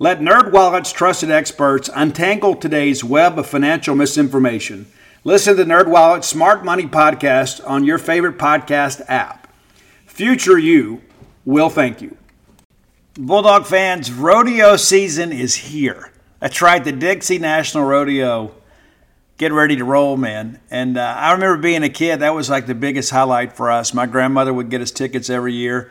Let NerdWallet's trusted experts untangle today's web of financial misinformation. Listen to NerdWallet's Smart Money podcast on your favorite podcast app. Future you will thank you. Bulldog fans, rodeo season is here. That's right, the Dixie National Rodeo. Get ready to roll, man. And uh, I remember being a kid, that was like the biggest highlight for us. My grandmother would get us tickets every year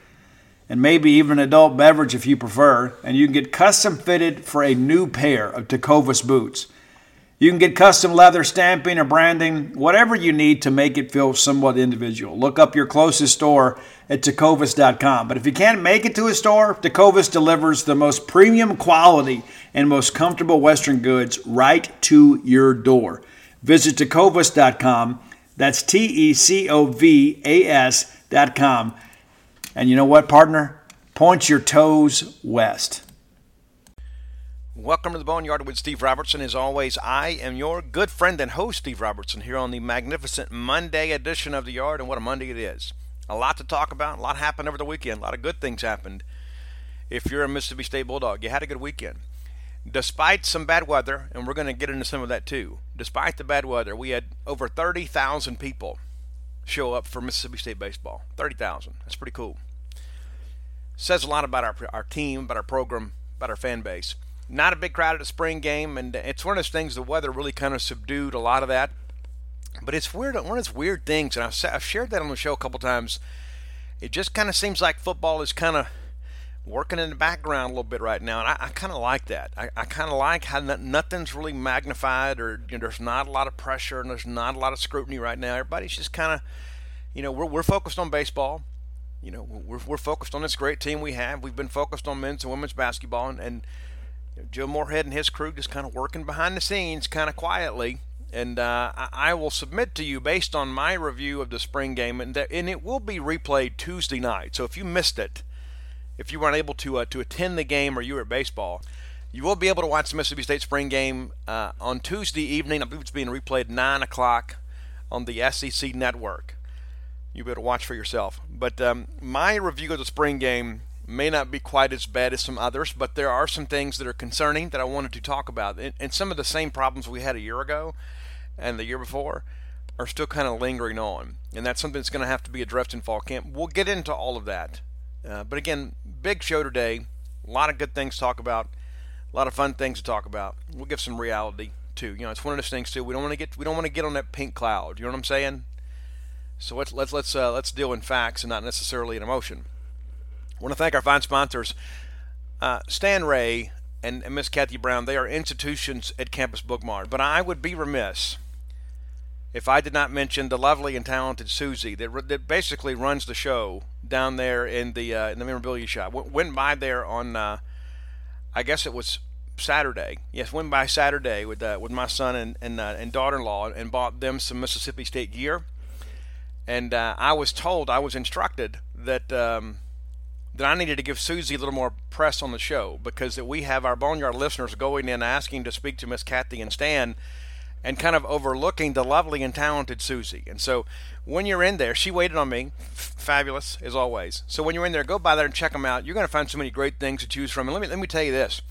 and maybe even an adult beverage if you prefer, and you can get custom fitted for a new pair of Tecovas boots. You can get custom leather stamping or branding, whatever you need to make it feel somewhat individual. Look up your closest store at tecovas.com. But if you can't make it to a store, Tecovas delivers the most premium quality and most comfortable Western goods right to your door. Visit tecovas.com. That's T E C O V A S.com and you know what, partner? Point your toes west. Welcome to the Boneyard with Steve Robertson. As always, I am your good friend and host, Steve Robertson, here on the magnificent Monday edition of the Yard. And what a Monday it is! A lot to talk about. A lot happened over the weekend. A lot of good things happened. If you're a Mississippi State Bulldog, you had a good weekend. Despite some bad weather, and we're going to get into some of that too. Despite the bad weather, we had over 30,000 people show up for Mississippi State baseball. 30,000. That's pretty cool. Says a lot about our, our team, about our program, about our fan base. Not a big crowd at a spring game, and it's one of those things, the weather really kind of subdued a lot of that. But it's weird, one of those weird things, and I've, I've shared that on the show a couple times. It just kind of seems like football is kind of working in the background a little bit right now, and I, I kind of like that. I, I kind of like how nothing's really magnified, or you know, there's not a lot of pressure, and there's not a lot of scrutiny right now. Everybody's just kind of, you know, we're, we're focused on baseball. You know, we're, we're focused on this great team we have. We've been focused on men's and women's basketball, and, and you know, Joe Moorhead and his crew just kind of working behind the scenes, kind of quietly. And uh, I, I will submit to you based on my review of the spring game, and, that, and it will be replayed Tuesday night. So if you missed it, if you weren't able to uh, to attend the game or you were at baseball, you will be able to watch the Mississippi State spring game uh, on Tuesday evening. I believe it's being replayed nine o'clock on the SEC network. You'll be able to watch for yourself. But um, my review of the spring game may not be quite as bad as some others, but there are some things that are concerning that I wanted to talk about. And, and some of the same problems we had a year ago and the year before are still kind of lingering on. And that's something that's going to have to be addressed in fall camp. We'll get into all of that. Uh, but again, big show today. A lot of good things to talk about. A lot of fun things to talk about. We'll give some reality too. You know, it's one of those things too. We don't want to get we don't want to get on that pink cloud. You know what I'm saying? So let's let's let's uh, let's deal in facts and not necessarily in emotion. I want to thank our fine sponsors, uh, Stan Ray and, and Miss Kathy Brown. They are institutions at Campus Bookmart. But I would be remiss if I did not mention the lovely and talented Susie that, that basically runs the show down there in the uh, in the memorabilia shop. W- went by there on, uh, I guess it was Saturday. Yes, went by Saturday with uh, with my son and and, uh, and daughter-in-law and bought them some Mississippi State gear. And uh, I was told, I was instructed that um, that I needed to give Susie a little more press on the show because that we have our Boneyard listeners going in asking to speak to Miss Kathy and Stan and kind of overlooking the lovely and talented Susie. And so when you're in there, she waited on me, f- fabulous as always. So when you're in there, go by there and check them out. You're going to find so many great things to choose from. And let me let me tell you this: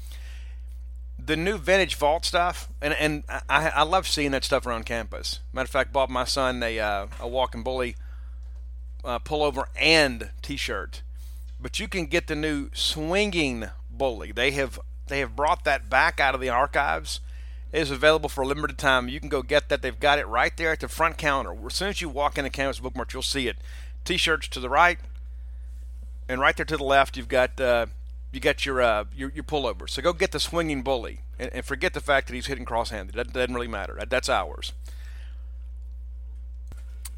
the new vintage vault stuff, and and I, I love seeing that stuff around campus. Matter of fact, bought my son a uh, a walking bully uh, pullover and T-shirt. But you can get the new swinging bully. They have they have brought that back out of the archives. Is available for a limited time. You can go get that. They've got it right there at the front counter. As soon as you walk in the Campus Bookmart, you'll see it. T-shirts to the right, and right there to the left, you've got uh, you got your, uh, your your pullover. So go get the swinging bully, and, and forget the fact that he's hitting cross-handed. That doesn't really matter. That, that's ours.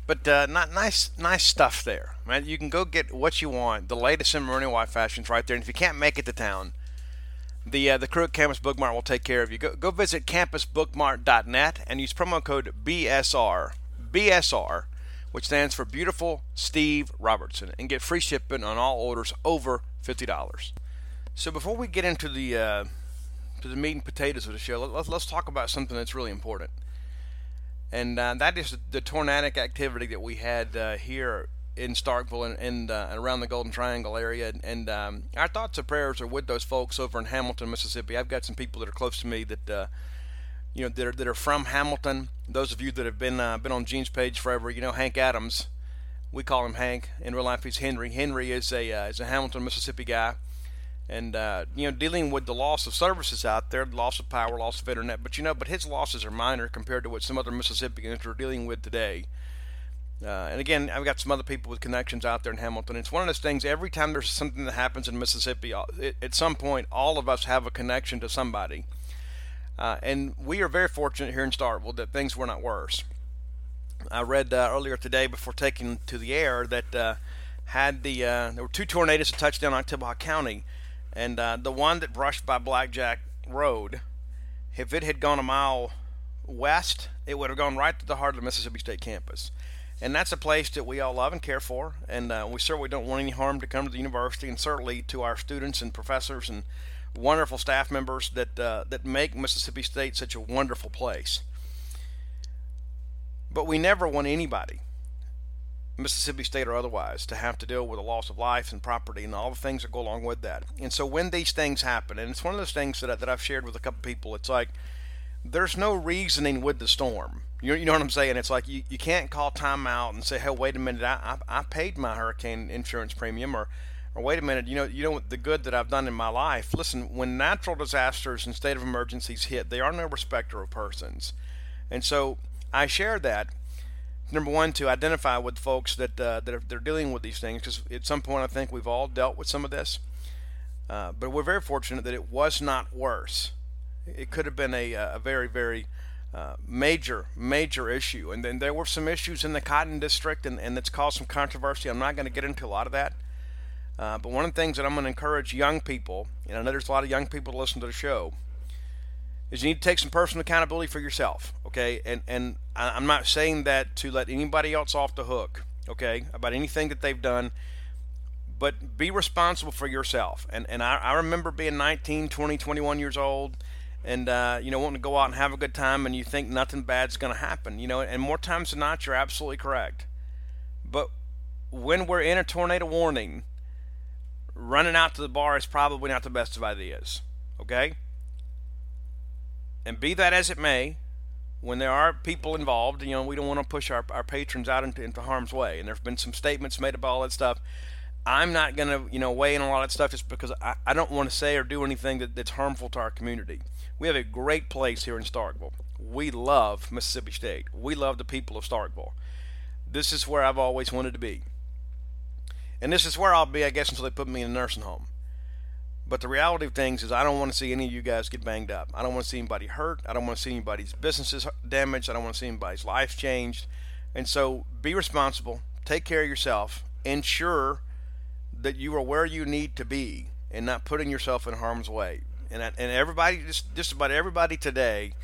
But uh, not nice, nice stuff there, man. You can go get what you want. The latest in Maroon White fashions right there. And if you can't make it to town, the uh, the crew at Campus Bookmart will take care of you. Go, go visit campusbookmart.net and use promo code BSR BSR, which stands for Beautiful Steve Robertson, and get free shipping on all orders over fifty dollars. So before we get into the uh, to the meat and potatoes of the show, let, let's talk about something that's really important, and uh, that is the tornadic activity that we had uh, here in Starkville and, and, uh, around the Golden Triangle area. And um, our thoughts and prayers are with those folks over in Hamilton, Mississippi. I've got some people that are close to me that uh, you know that are, that are from Hamilton. Those of you that have been uh, been on Gene's page forever, you know Hank Adams. We call him Hank. In real life, he's Henry. Henry is a uh, is a Hamilton, Mississippi guy and uh, you know dealing with the loss of services out there, loss of power, loss of internet. But you know, but his losses are minor compared to what some other Mississippians are dealing with today. Uh, and again, I've got some other people with connections out there in Hamilton. It's one of those things. Every time there's something that happens in Mississippi, uh, it, at some point, all of us have a connection to somebody. Uh, and we are very fortunate here in Starkville that things were not worse. I read uh, earlier today, before taking to the air, that uh, had the uh, there were two tornadoes that touched down on Oktibbeha County and the one that brushed by Blackjack Road, if it had gone a mile west, it would have gone right to the heart of the Mississippi State campus. And that's a place that we all love and care for, and uh, we certainly don't want any harm to come to the university, and certainly to our students and professors and wonderful staff members that uh, that make Mississippi State such a wonderful place. But we never want anybody Mississippi State or otherwise, to have to deal with the loss of life and property and all the things that go along with that. And so when these things happen, and it's one of those things that, I, that I've shared with a couple people, it's like there's no reasoning with the storm. You, you know what I'm saying? It's like you, you can't call time out and say, hey, wait a minute, I, I, I paid my hurricane insurance premium or or wait a minute, you know, you know the good that I've done in my life. Listen, when natural disasters and state of emergencies hit, they are no respecter of persons, and so I share that number one to identify with folks that uh, that are they're dealing with these things because at some point I think we've all dealt with some of this. Uh, but we're very fortunate that it was not worse. It could have been a, a very very uh, major major issue, and then there were some issues in the Cotton District, and and it's caused some controversy. I'm not going to get into a lot of that. Uh, but one of the things that I'm going to encourage young people, and I know there's a lot of young people to listen to the show, is you need to take some personal accountability for yourself, okay? And and I'm not saying that to let anybody else off the hook, okay, about anything that they've done, but be responsible for yourself. And and I, I remember being 19, 20, 21 years old, and uh, you know wanting to go out and have a good time, and you think nothing bad's going to happen, you know. And more times than not, you're absolutely correct. But when we're in a tornado warning, running out to the bar is probably not the best of ideas, okay? and be that as it may, when there are people involved, you know, we don't want to push our, our patrons out into, into harm's way. And there have been some statements made about all that stuff. I'm not going to, you know, weigh in on a lot of stuff just because I, I don't want to say or do anything that, that's harmful to our community. We have a great place here in Starkville. We love Mississippi State. We love the people of Starkville. This is where I've always wanted to be. And this is where I'll be, I guess, until they put me in a nursing home. But the reality of things is, I don't want to see any of you guys get banged up. I don't want to see anybody hurt. I don't want to see anybody's businesses damaged. I don't want to see anybody's life changed. And so be responsible, take care of yourself, ensure that you are where you need to be and not putting yourself in harm's way. And, and everybody, just, just about everybody today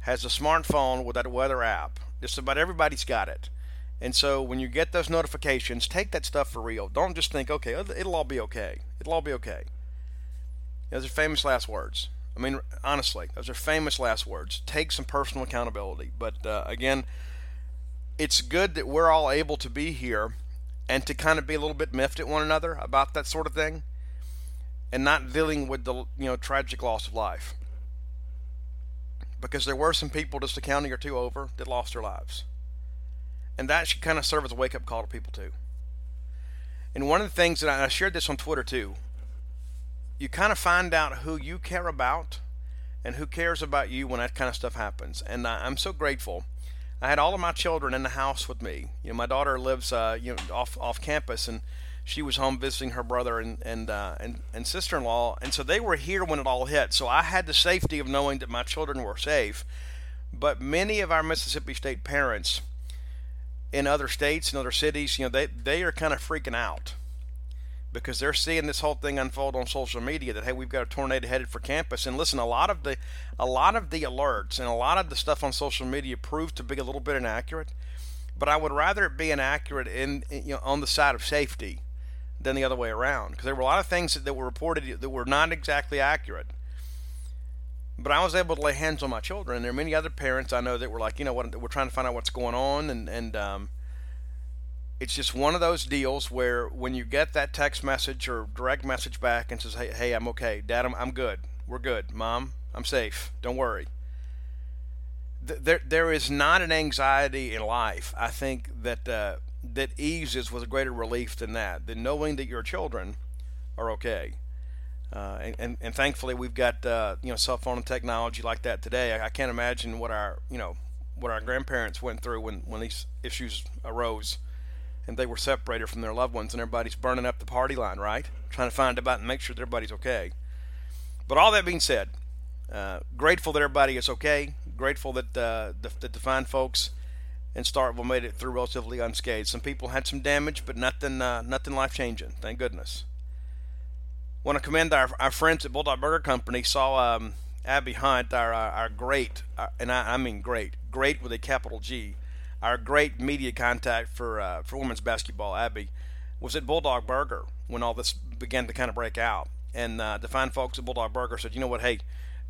has a smartphone with that weather app. Just about everybody's got it. And so when you get those notifications, take that stuff for real. Don't just think, okay, it'll all be okay. It'll all be okay. Those are famous last words. I mean, honestly, those are famous last words. Take some personal accountability. But uh, again, it's good that we're all able to be here and to kind of be a little bit miffed at one another about that sort of thing and not dealing with the you know tragic loss of life. Because there were some people just a county or two over that lost their lives. And that should kind of serve as a wake-up call to people too. And one of the things that I, shared this on twitter too you kind of find out who you care about and who cares about you when that kind of stuff happens. And I, i'm so grateful. I had all of my children in the house with me. You know, my daughter lives uh, you know off off campus, and she was home visiting her brother and and uh, and, and sister-in-law, and so they were here when it all hit. So I had the safety of knowing that my children were safe. But many of our Mississippi State parents in other states and other cities, you know, they they are kind of freaking out because they're seeing this whole thing unfold on social media that hey we've got a tornado headed for campus and listen a lot of the a lot of the alerts and a lot of the stuff on social media proved to be a little bit inaccurate but I would rather it be inaccurate in you know on the side of safety than the other way around because there were a lot of things that, that were reported that were not exactly accurate. But I was able to lay hands on my children. There are many other parents I know that were like you know what? We're trying to find out what's going on and and um, it's just one of those deals where when you get that text message or direct message back and says, "Hey, hey, I'm okay, Dad, I'm, I'm good, we're good, Mom, I'm safe, don't worry." There, there is not an anxiety in life. I think that uh, that eases with a greater relief than that, than knowing that your children are okay. Uh, and, and, and, thankfully, we've got uh, you know cell phone technology like that today. I, I can't imagine what our you know what our grandparents went through when, when these issues arose and they were separated from their loved ones, and everybody's burning up the party line, right? Trying to find out and make sure that everybody's okay. But all that being said, uh, grateful that everybody is okay. Grateful that uh, the, the defined folks in Starkville made it through relatively unscathed. Some people had some damage, but nothing, uh, nothing life changing. Thank goodness. Want to commend our, our friends at Bulldog Burger Company. Saw um, Abby Hunt, our our, our great, uh, and I, I mean great, great with a capital G our great media contact for uh, for women's basketball, Abby, was at Bulldog Burger when all this began to kind of break out. And uh, the fine folks at Bulldog Burger said, you know what, hey,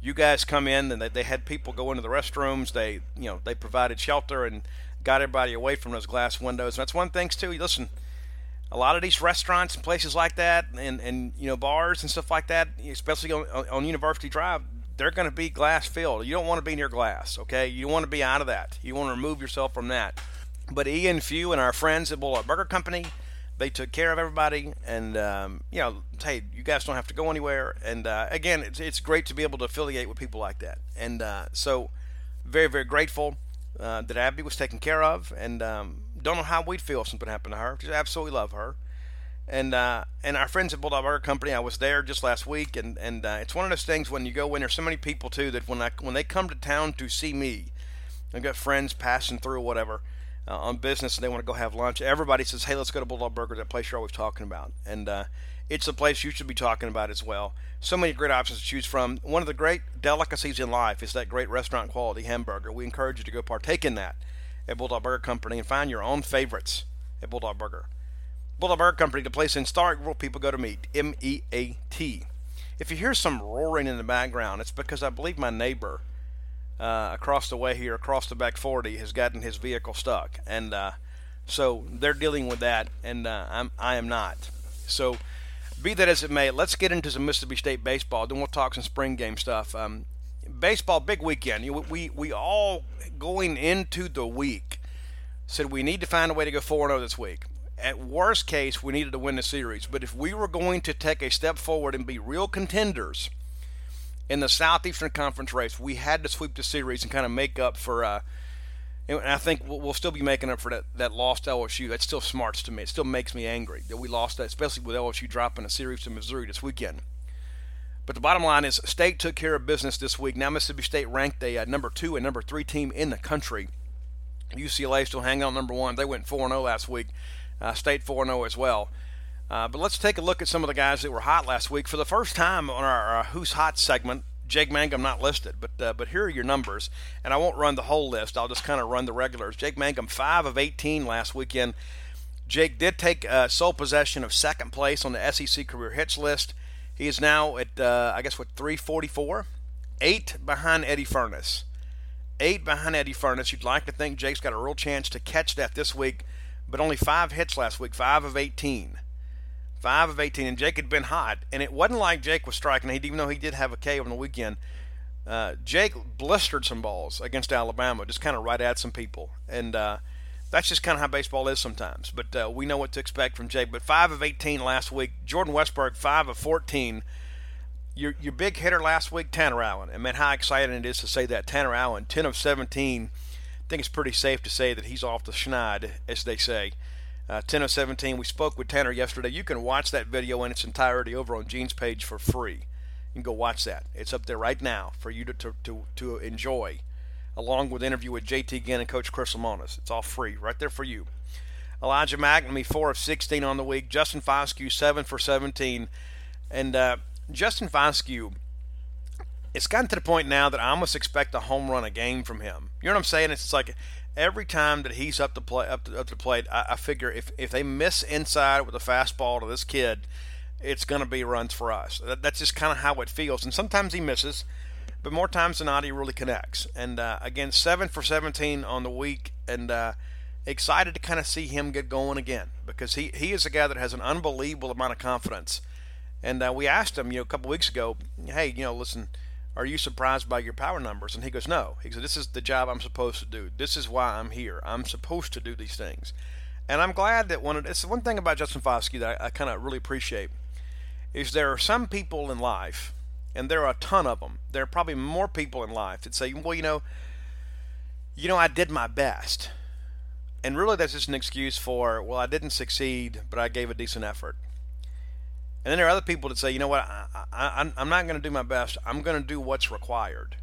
you guys come in, and they, they had people go into the restrooms. They you know they provided shelter and got everybody away from those glass windows. And that's one thing too. Listen, a lot of these restaurants and places like that, and and you know bars and stuff like that, especially on, on University Drive, they're going to be glass filled. You don't want to be near glass, okay? You want to be out of that. You want to remove yourself from that. But Ian Few and our friends at Bulldog Burger Company, they took care of everybody, and um, you know, hey, you guys don't have to go anywhere. And uh, again, it's it's great to be able to affiliate with people like that. And uh, so, very very grateful uh, that Abby was taken care of, and um, don't know how we'd feel if something happened to her. Just absolutely love her and uh, and our friends at Bulldog Burger Company. I was there just last week, and and uh, it's one of those things when you go in. There's so many people too that when I when they come to town to see me, I've got friends passing through whatever uh, on business, and they want to go have lunch. Everybody says, "Hey, let's go to Bulldog Burger, that place you're always talking about," and uh, it's a place you should be talking about as well. So many great options to choose from. One of the great delicacies in life is that great restaurant quality hamburger. We encourage you to go partake in that at Bulldog Burger Company and find your own favorites at Bulldog Burger. Bulldog Burger Company, the place in Starkville people go to meet. M E A T. If you hear some roaring in the background, it's because I believe my neighbor uh, across the way here, across the back 40, has gotten his vehicle stuck, and uh, so they're dealing with that, and uh, I'm I am not. So, be that as it may, let's get into some Mississippi State baseball. Then we'll talk some spring game stuff. Um, baseball, big weekend. We we all going into the week said we need to find a way to go 4 0 this week at worst case, we needed to win the series. But if we were going to take a step forward and be real contenders in the Southeastern Conference race, we had to sweep the series and kind of make up for. Uh, and I think we'll still be making up for that, that lost LSU. That still smarts to me. It still makes me angry that we lost that, especially with LSU dropping a series to Missouri this weekend. But the bottom line is, State took care of business this week. Now Mississippi State ranked a uh, number two and number three team in the country. UCLA still hanging on number one. They went 4 and 0 last week. Uh, State 4 and 0 as well. Uh, but let's take a look at some of the guys that were hot last week. For the first time on our uh, Who's Hot segment, Jake Mangum not listed, but uh, but here are your numbers, and I won't run the whole list. I'll just kind of run the regulars. Jake Mangum five of 18 last weekend. Jake did take uh, sole possession of second place on the SEC career hits list. He is now at, uh, I guess, what, 344? Eight behind Eddy Furniss, Eight behind Eddy Furniss. You'd like to think Jake's got a real chance to catch that this week, but only five hits last week, five of 18. Five of 18, and Jake had been hot. And it wasn't like Jake was striking, even though he did have a K on the weekend. Uh, Jake blistered some balls against Alabama, just kind of right at some people. And, uh, that's just kind of how baseball is sometimes. But uh, we know what to expect from Jake. But five of 18 last week. Jordan Westburg, five of 14. Your your big hitter last week, Tanner Allen. And man, how exciting it is to say that Tanner Allen, 10 of 17. I think it's pretty safe to say that he's off the schneid, as they say. Uh, 10 of 17. We spoke with Tanner yesterday. You can watch that video in its entirety over on Gene's page for free. You can go watch that. It's up there right now for you to, to, to, to enjoy along with interview with JT Ginn and Coach Chris Lemonis. It's all free right there for you. Elijah MacNamee, 4 of 16 on the week. Justin Foscue, 7 for 17. And uh, Justin Foscue, it's gotten to the point now that I almost expect a home run a game from him. You know what I'm saying? It's like every time that he's up to play up to, up to the plate, I, I figure if, if they miss inside with a fastball to this kid, it's going to be runs for us. That, that's just kind of how it feels. And sometimes he misses but more times than not, he really connects. And uh, again, seven for 17 on the week, and uh, excited to kind of see him get going again because he, he is a guy that has an unbelievable amount of confidence. And uh, we asked him, you know, a couple weeks ago, hey, you know, listen, are you surprised by your power numbers? And he goes, no. He said, this is the job I'm supposed to do. This is why I'm here. I'm supposed to do these things. And I'm glad that one of it's one thing about Justin Foscue that I, I kind of really appreciate is there are some people in life and there are a ton of them. There are probably more people in life that say, well, you know, you know, I did my best. And really, that's just an excuse for, well, I didn't succeed, but I gave a decent effort. And then there are other people that say, you know what, I, am not going to do my best. I'm going to do what's required.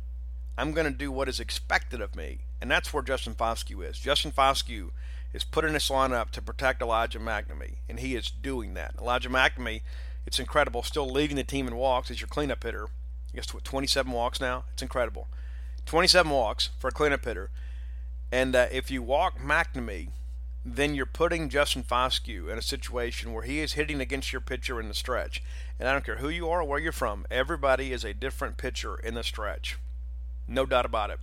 I'm going to do what is expected of me. And that's where Justin Foscue is. Justin Foscue is putting this line up to protect Elijah MacNamee, and he is doing that. Elijah MacNamee it's incredible. Still leading the team in walks as your cleanup hitter. I guess what 27 walks now. It's incredible. 27 walks for a cleanup hitter. And uh, if you walk MacNamee, then you're putting Justin Foscue in a situation where he is hitting against your pitcher in the stretch. And I don't care who you are or where you're from, everybody is a different pitcher in the stretch. No doubt about it.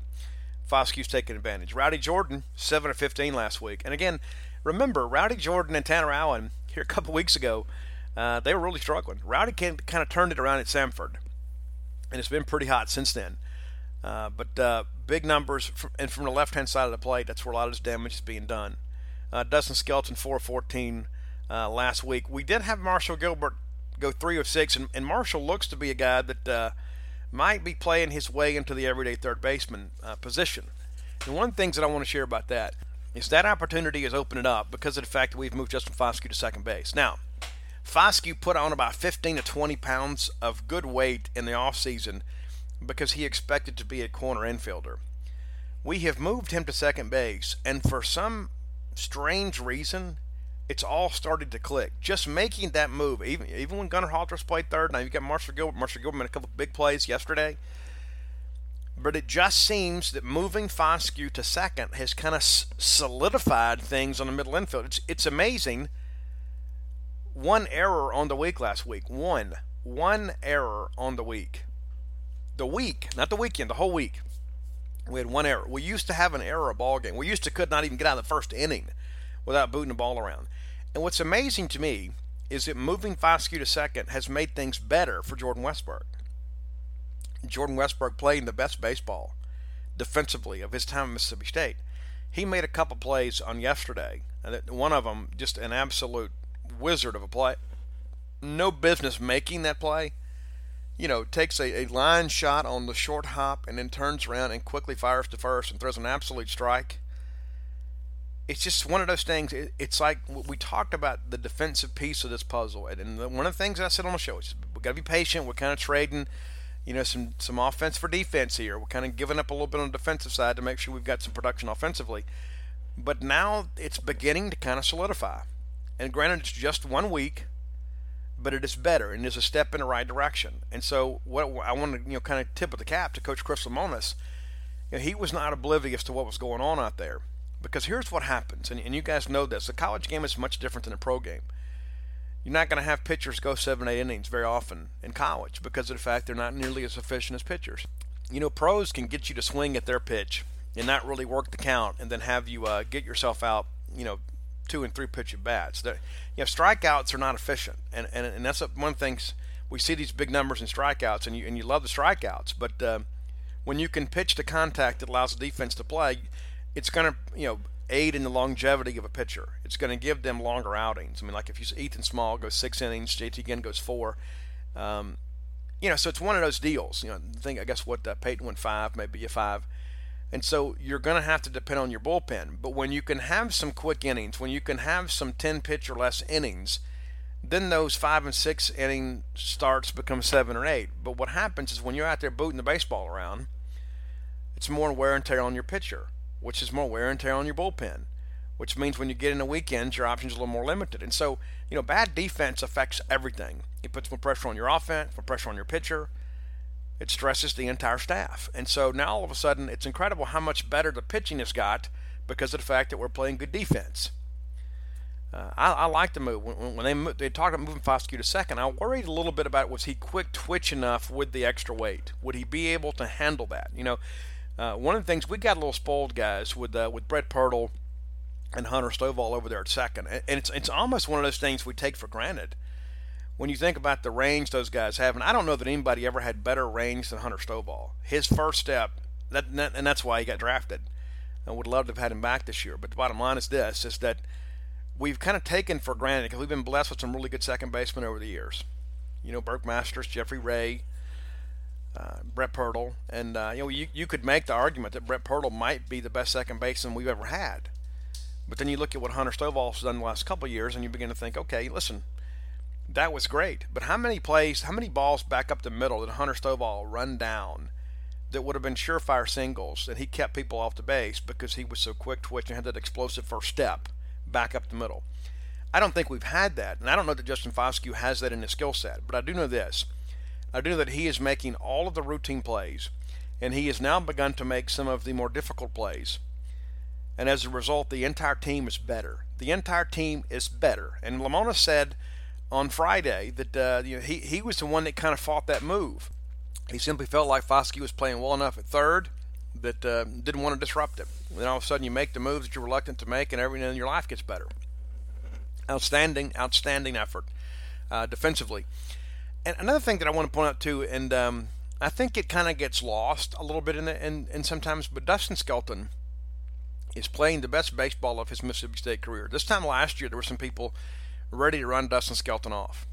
Foscue's taking advantage. Rowdy Jordan, 7 of 15 last week. And again, remember, Rowdy Jordan and Tanner Allen here a couple weeks ago uh, they were really struggling. Rowdy kind of turned it around at Samford, and it's been pretty hot since then. Uh, but uh, big numbers, from, and from the left-hand side of the plate, that's where a lot of this damage is being done. Uh, Dustin Skelton, 4-14 uh, last week. We did have Marshall Gilbert go 3 of 6, and, and Marshall looks to be a guy that uh, might be playing his way into the everyday third baseman position. And one of the things that I want to share about that is that opportunity is opening up because of the fact that we've moved Justin Foscue to second base. Now, Foscue put on about 15 to 20 pounds of good weight in the offseason because he expected to be a corner infielder. We have moved him to second base, and for some strange reason, it's all started to click. Just making that move, even even when Gunner Halters played third, now you've got Marshall Gilbert. Marshall Gilbert made a couple big plays yesterday. But it just seems that moving Foscue to second has kind of solidified things on the middle infield. It's, it's amazing – one error on the week last week. One. One error on the week. The week, not the weekend, the whole week. We had one error. We used to have an error a ball game. We used to could not even get out of the first inning without booting the ball around. And what's amazing to me is that moving Foscue to second has made things better for Jordan Westburg. Jordan Westburg playing the best baseball defensively of his time at Mississippi State. He made a couple plays on yesterday, one of them just an absolute wizard of a play. No business making that play. You know, takes a, a line shot on the short hop and then turns around and quickly fires to first and throws an absolute strike. It's just one of those things. It's like we talked about the defensive piece of this puzzle, and one of the things I said on the show is we got to be patient. We're kind of trading, you know, some some offense for defense here. We're kind of giving up a little bit on the defensive side to make sure we've got some production offensively. But now it's beginning to kind of solidify. And granted, it's just one week, but it is better and is a step in the right direction. And so, what I want to you know kind of tip of the cap to Coach Chris Lemonis, you know, he was not oblivious to what was going on out there. Because here's what happens, and, and you guys know this: the college game is much different than a pro game. You're not going to have pitchers go seven, eight innings very often in college because of the fact they're not nearly as efficient as pitchers. You know, pros can get you to swing at their pitch and not really work the count, and then have you uh, get yourself out, you know, two and three pitch at bats. you know, strikeouts are not efficient, and and, and that's one thing we see these big numbers in strikeouts, and you and you love the strikeouts, but uh, when you can pitch to contact that allows the defense to play, it's going to you know aid in the longevity of a pitcher. It's going to give them longer outings. I mean, like if you Ethan Small goes six innings, JT Ginn goes four. Um, you know, so it's one of those deals. You know, I think I guess what uh, Peyton went five, maybe a five. And so you're going to have to depend on your bullpen. But when you can have some quick innings, when you can have some 10 pitch or less innings, then those five and six inning starts become seven or eight. But what happens is when you're out there booting the baseball around, it's more wear and tear on your pitcher, which is more wear and tear on your bullpen, which means when you get in the weekends, your options are a little more limited. And so, you know, bad defense affects everything. It puts more pressure on your offense, more pressure on your pitcher, it stresses the entire staff. And so now all of a sudden, it's incredible how much better the pitching has got because of the fact that we're playing good defense. Uh, I, I, like the move. When, when they they talked about moving Foscue to second, I worried a little bit about was he quick twitch enough with the extra weight? Would he be able to handle that? You know, uh, one of the things we got a little spoiled, guys, with uh, with Brett Pirtle and Hunter Stovall over there at second, and it's it's almost one of those things we take for granted when you think about the range those guys have, and I don't know that anybody ever had better range than Hunter Stovall. His first step, that, and that's why he got drafted. I would love to have had him back this year. But the bottom line is this: is that we've kind of taken for granted because we've been blessed with some really good second basemen over the years. You know, Burke Masters, Jeffrey Ray, uh, Brett Pirtle, and uh, you know you you could make the argument that Brett Pirtle might be the best second baseman we've ever had. But then you look at what Hunter Stovall's done the last couple years, and you begin to think, okay, listen, that was great. But how many plays, how many balls back up the middle did Hunter Stovall run down that would have been surefire singles and he kept people off the base because he was so quick twitch and had that explosive first step back up the middle? I don't think we've had that, and I don't know that Justin Foscue has that in his skill set, but I do know this. I do know that he is making all of the routine plays, and he has now begun to make some of the more difficult plays. And as a result, the entire team is better. The entire team is better. And Lemonis said on Friday that uh, you know, he, he was the one that kind of fought that move. He simply felt like Foscue was playing well enough at third that uh, didn't want to disrupt him. Then all of a sudden you make the moves that you're reluctant to make, and everything in your life gets better. Outstanding, outstanding effort uh, defensively. And another thing that I want to point out too, and um, I think it kind of gets lost a little bit in, the, in sometimes, but Dustin Skelton is playing the best baseball of his Mississippi State career. This time last year, there were some people ready to run Dustin Skelton off.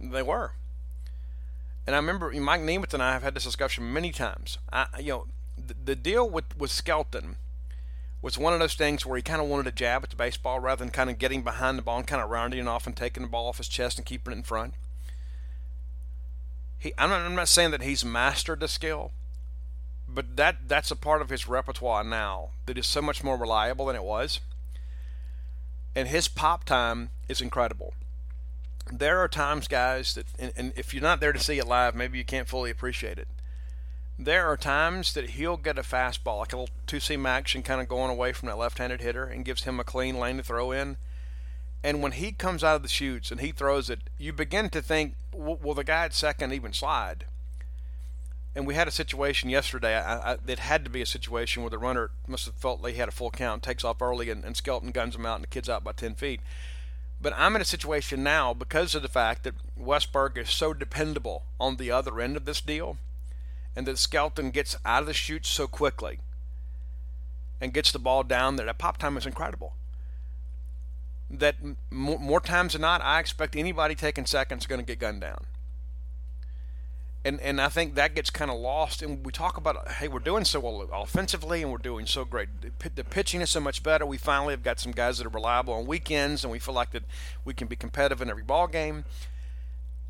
They were. And I remember Mike Nemeth and I have had this discussion many times. I, you know, the, the deal with, with Skelton was one of those things where he kind of wanted to jab at the baseball rather than kind of getting behind the ball and kind of rounding it off and taking the ball off his chest and keeping it in front. He, I'm not, I'm not saying that he's mastered the skill, but that that's a part of his repertoire now that is so much more reliable than it was and his pop time is incredible. There are times, guys, that and, and if you're not there to see it live, maybe you can't fully appreciate it. There are times that he'll get a fastball, like a little two seam action, kind of going away from that left-handed hitter, and gives him a clean lane to throw in. And when he comes out of the chutes and he throws it, you begin to think, will the guy at second even slide? And we had a situation yesterday. I, I, it had to be a situation where the runner must have felt he had a full count, takes off early, and, and Skelton guns him out, and the kid's out by 10 feet. But I'm in a situation now because of the fact that Westburg is so dependable on the other end of this deal, and that Skelton gets out of the chute so quickly and gets the ball down. That pop time is incredible. That more, more times than not, I expect anybody taking seconds is going to get gunned down and and I think that gets kind of lost. And we talk about, hey, we're doing so well offensively, and we're doing so great. The pitching is so much better. We finally have got some guys that are reliable on weekends, and we feel like that we can be competitive in every ball game.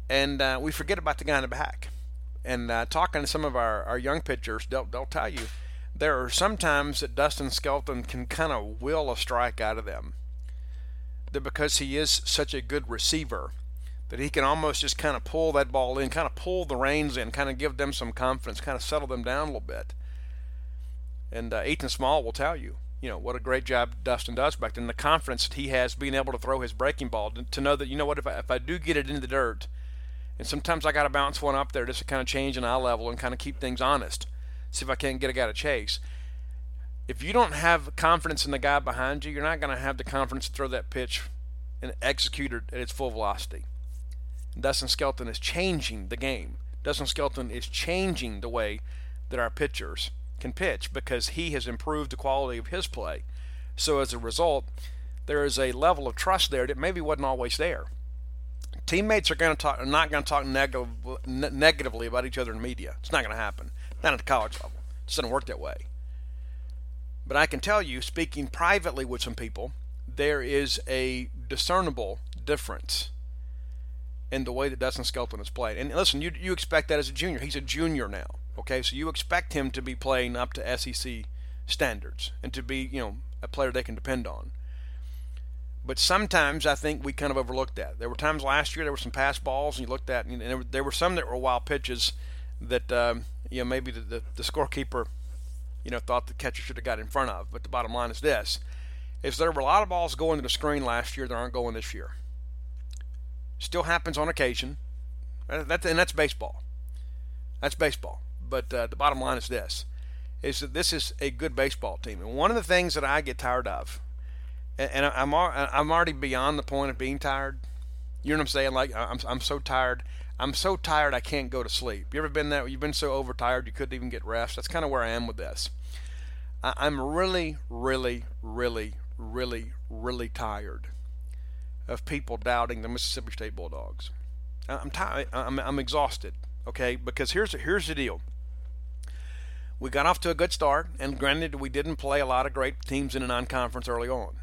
and uh, we forget about the guy in the back. And uh, talking to some of our, our young pitchers, they'll, they'll tell you there are some times that Dustin Skelton can kind of will a strike out of them. Because he is such a good receiver, that he can almost just kind of pull that ball in, kind of pull the reins in, kind of give them some confidence, kind of settle them down a little bit. And uh, Ethan Small will tell you, you know, what a great job Dustin does back then. The confidence that he has being able to throw his breaking ball, to know that, you know what, if I, if I do get it into the dirt, and sometimes I got to bounce one up there just to kind of change an eye level and kind of keep things honest. See if I can't get a guy to chase. If you don't have confidence in the guy behind you, you're not going to have the confidence to throw that pitch and execute it at its full velocity. Dustin Skelton is changing the game. Dustin Skelton is changing the way that our pitchers can pitch because he has improved the quality of his play. So as a result, there is a level of trust there that maybe wasn't always there teammates are going to talk, are not going to talk negative, negatively about each other in the media. It's not going to happen. Not at the college level. It doesn't work that way. But I can tell you, speaking privately with some people, there is a discernible difference in the way that Dustin Skelton has played. And listen, you you expect that as a junior. He's a junior now. Okay, so you expect him to be playing up to SEC standards and to be, you know, a player they can depend on. But sometimes I think we kind of overlooked that. There were times last year there were some pass balls, and you looked at, and there were, there were some that were wild pitches that um, you know maybe the, the, the scorekeeper you know thought the catcher should have got in front of. But the bottom line is this: is there were a lot of balls going to the screen last year that aren't going this year. Still happens on occasion. That's, and that's baseball. That's baseball. But uh, the bottom line is this: is that this is a good baseball team. And one of the things that I get tired of and I'm I'm already beyond the point of being tired. You know what I'm saying? Like I'm I'm so tired. I'm so tired I can't go to sleep. You ever been that? You've been so overtired you couldn't even get rest. That's kind of where I am with this. I'm really, really, really, really, really tired of people doubting the Mississippi State Bulldogs. I'm tired. I'm, I'm exhausted. Okay, because here's here's the deal. We got off to a good start, and granted, we didn't play a lot of great teams in a non-conference early on.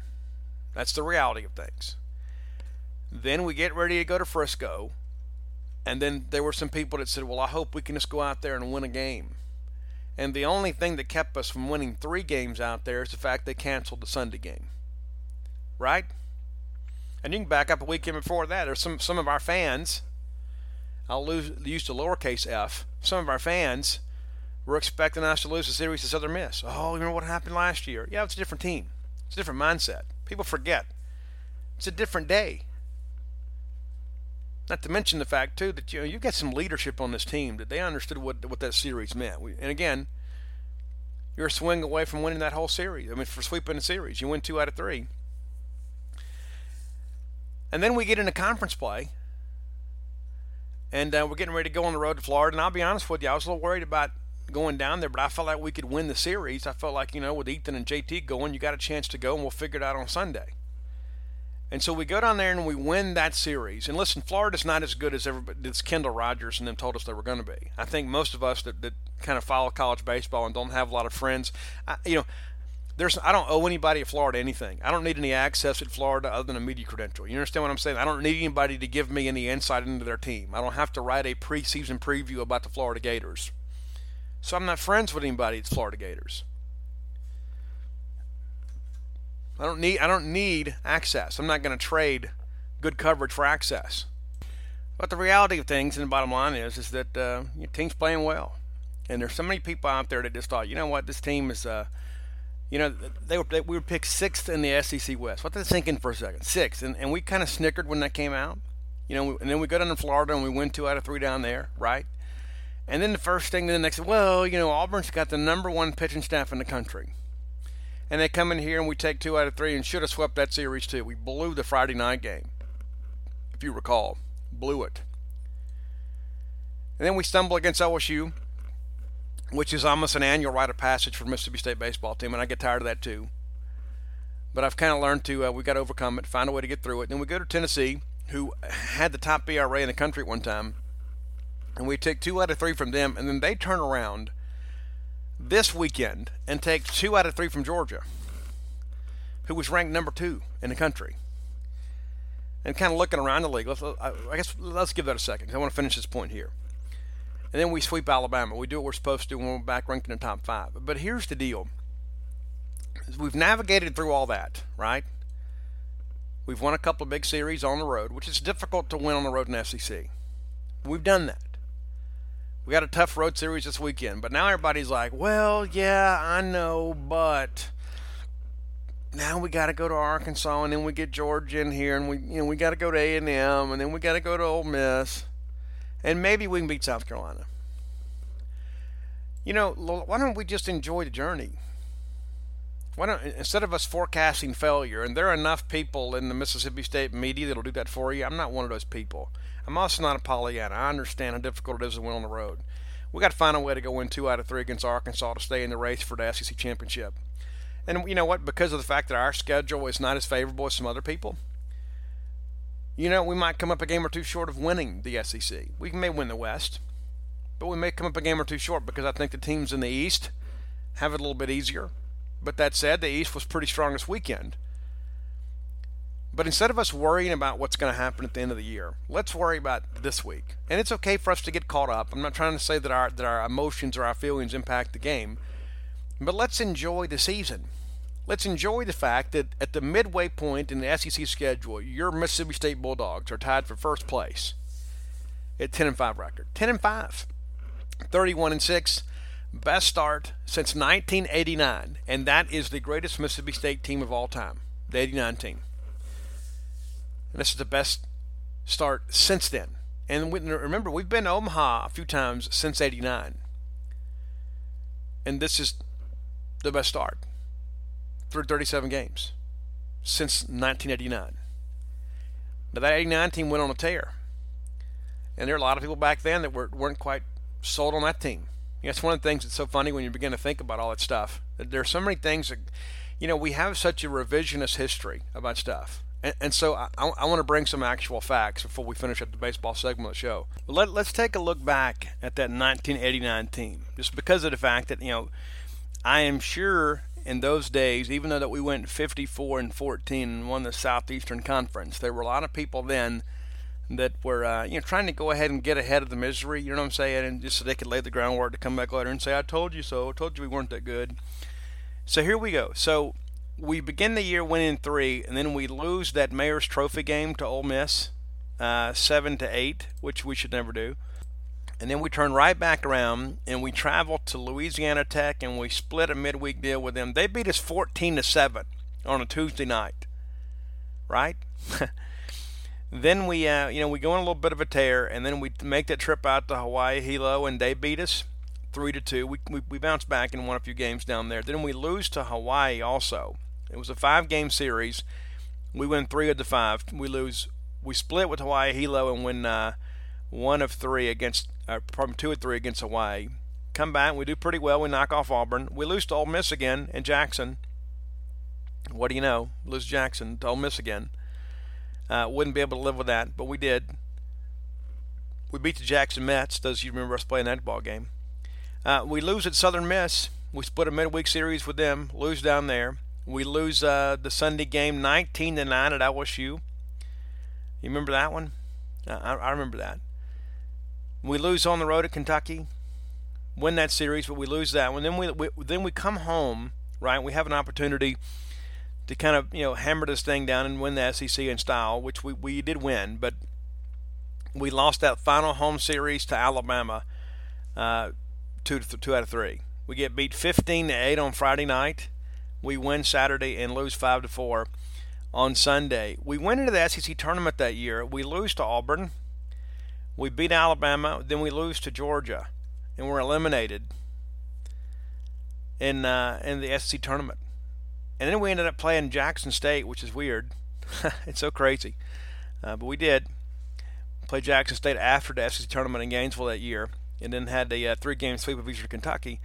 That's the reality of things. Then we get ready to go to Frisco. And then there were some people that said, Well, I hope we can just go out there and win a game. And the only thing that kept us from winning three games out there is the fact they canceled the Sunday game. Right? And you can back up a weekend before that. There's some, some of our fans, I'll lose, use the lowercase f, some of our fans were expecting us to lose the series to Southern Miss. Oh, you remember what happened last year? Yeah, it's a different team. It's a different mindset. People forget. It's a different day. Not to mention the fact too that you know you got some leadership on this team that they understood what what that series meant. We, and again, you're a swing away from winning that whole series. I mean, for sweeping the series, you win two out of three. And then we get into conference play, and uh, we're getting ready to go on the road to Florida. And I'll be honest with you, I was a little worried about going down there, but I felt like we could win the series. I felt like, you know, with Ethan and JT going, you got a chance to go, and we'll figure it out on Sunday. And so we go down there and we win that series. And listen, Florida's not as good as everybody, as Kendall Rogers and them told us they were going to be. I think most of us that, that kind of follow college baseball and don't have a lot of friends, I, you know, there's I don't owe anybody at Florida anything. I don't need any access at Florida other than a media credential. You understand what I'm saying? I don't need anybody to give me any insight into their team. I don't have to write a preseason preview about the Florida Gators. So I'm not friends with anybody that's Florida Gators. I don't need I don't need access. I'm not going to trade good coverage for access. But the reality of things, and the bottom line is, is that uh, your team's playing well, and there's so many people out there that just thought, you know what, this team is, uh, you know, they were they, we were picked sixth in the SEC West. Let that sink in for a second, sixth, and and we kind of snickered when that came out, you know, and then we go down to Florida and we win two out of three down there, right? And then the first thing, the next, well, you know, Auburn's got the number one pitching staff in the country. And they come in here and we take two out of three and should have swept that series too. We blew the Friday night game, if you recall. Blew it. And then we stumble against LSU, which is almost an annual rite of passage for Mississippi State baseball team, and I get tired of that too. But I've kind of learned to, uh, we got to overcome it, find a way to get through it. Then we go to Tennessee, who had the top ERA in the country at one time and we take two out of three from them, and then they turn around this weekend and take two out of three from Georgia, who was ranked number two in the country. and kind of looking around the league. Let's, I guess let's give that a second I want to finish this point here. And then we sweep Alabama. We do what we're supposed to do when we're back ranked in the top five. But here's the deal: we've navigated through all that, right? We've won a couple of big series on the road, which is difficult to win on the road in SEC. We've done that. We got a tough road series this weekend, but now everybody's like, "Well, yeah, I know, but." now we got to go to Arkansas, and then we get Georgia in here, and we you know we got to go to A and M, and then we got to go to Ole Miss, and maybe we can beat South Carolina. You know, why don't we just enjoy the journey? Why don't instead of us forecasting failure, and there are enough people in the Mississippi State media that'll do that for you. I'm not one of those people. I'm also not a Pollyanna. I understand how difficult it is to win on the road. We got to find a way to go win two out of three against Arkansas to stay in the race for the SEC championship. And you know what? Because of the fact that our schedule is not as favorable as some other people, you know, we might come up a game or two short of winning the SEC. We may win the West, but we may come up a game or two short because I think the teams in the East have it a little bit easier. But that said, the East was pretty strong this weekend. But instead of us worrying about what's going to happen at the end of the year, let's worry about this week. And it's okay for us to get caught up. I'm not trying to say that our that our emotions or our feelings impact the game. But let's enjoy the season. Let's enjoy the fact that at the midway point in the SEC schedule, your Mississippi State Bulldogs are tied for first place at 10 and 5 record. 10 and 5. 31 and 6. Best start since 1989, and that is the greatest Mississippi State team of all time, the 89 team. And this is the best start since then. And remember, we've been to Omaha a few times since 89. And this is the best start through 37 games since 1989. Now, that 89 team went on a tear. And there are a lot of people back then that were, weren't quite sold on that team. You know, it's one of the things that's so funny when you begin to think about all that stuff. There are so many things that, you know, we have such a revisionist history about stuff. And, and so I, I, want to bring some actual facts before we finish up the baseball segment of the show. Let, let's take a look back at that 1989 team, just because of the fact that, you know, I am sure in those days, even though that we went 54 and 14 and won the Southeastern Conference, there were a lot of people then that were uh, you know trying to go ahead and get ahead of the misery. You know what I'm saying? And just so they could lay the groundwork to come back later and say, "I told you so. I told you we weren't that good." So here we go. So we begin the year winning three, and then we lose that Mayor's Trophy game to Ole Miss, uh, seven to eight, which we should never do. And then we turn right back around and we travel to Louisiana Tech and we split a midweek deal with them. They beat us 14 to 7 on a Tuesday night. Right? then we uh, you know, we go on a little bit of a tear and then we make that trip out to Hawaii Hilo and they beat us 3 to 2. We, we we bounce back and won a few games down there. Then we lose to Hawaii also. It was a 5-game series. We win 3 of the 5. We lose we split with Hawaii Hilo and win uh, one of three against, uh, from two or three against Hawaii. Come back, we do pretty well. We knock off Auburn. We lose to Ole Miss again in Jackson. What do you know? Lose Jackson to Ole Miss again. Uh, wouldn't be able to live with that, but we did. We beat the Jackson Mets. Those you remember us playing that ball game. Uh, we lose at Southern Miss. We split a midweek series with them. Lose down there. We lose uh, the Sunday game 19 to 9 at LSU. You remember that one? I, I remember that. We lose on the road at Kentucky, win that series, but we lose that one. Then we, we then we come home, right? We have an opportunity to kind of you know hammer this thing down and win the SEC in style, which we, we did win, but we lost that final home series to Alabama, uh, two th- two out of three. We get beat 15 to eight on Friday night. We win Saturday and lose five to four on Sunday. We went into the SEC tournament that year. We lose to Auburn we beat Alabama, then we lose to Georgia, and we're eliminated in uh, in the SEC tournament. And then we ended up playing Jackson State, which is weird. it's so crazy, uh, but we did play Jackson State after the SEC tournament in Gainesville that year, and then had a uh, three-game sweep of Eastern Kentucky.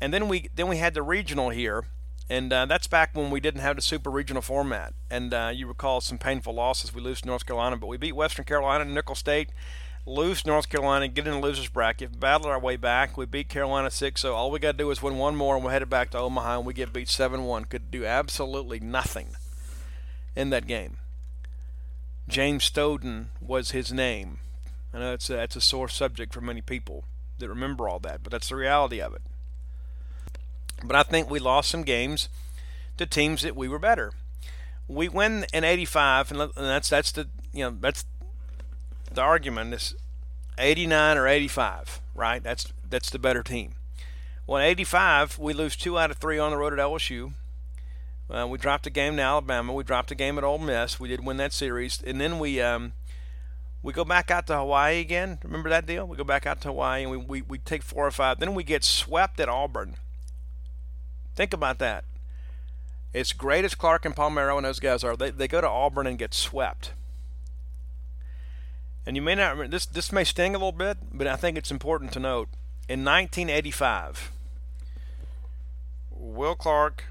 And then we then we had the regional here, and uh, that's back when we didn't have the super regional format. And uh, you recall some painful losses. We lose to North Carolina, but we beat Western Carolina and Nicholls State lose North Carolina, get in the losers bracket, battle our way back. We beat Carolina six, so all we got to do is win one more, and we're headed back to Omaha, and we get beat seven one. Could do absolutely nothing in that game. James Stoden was his name. I know that's a, that's a sore subject for many people that remember all that, but that's the reality of it. But I think we lost some games to teams that we were better. We win in '85, and that's that's the you know that's the argument is 89 or 85, right? That's that's the better team. Well, 85, we lose two out of three on the road at LSU. Uh, we dropped a game to Alabama. We dropped a game at Ole Miss. We did win that series, and then we um, we go back out to Hawaii again. Remember that deal? We go back out to Hawaii and we, we, we take four or five. Then we get swept at Auburn. Think about that. As great as Clark and Palmeiro and those guys are, they, they go to Auburn and get swept. And you may not remember, this, this may sting a little bit, but I think it's important to note. In 1985, Will Clark,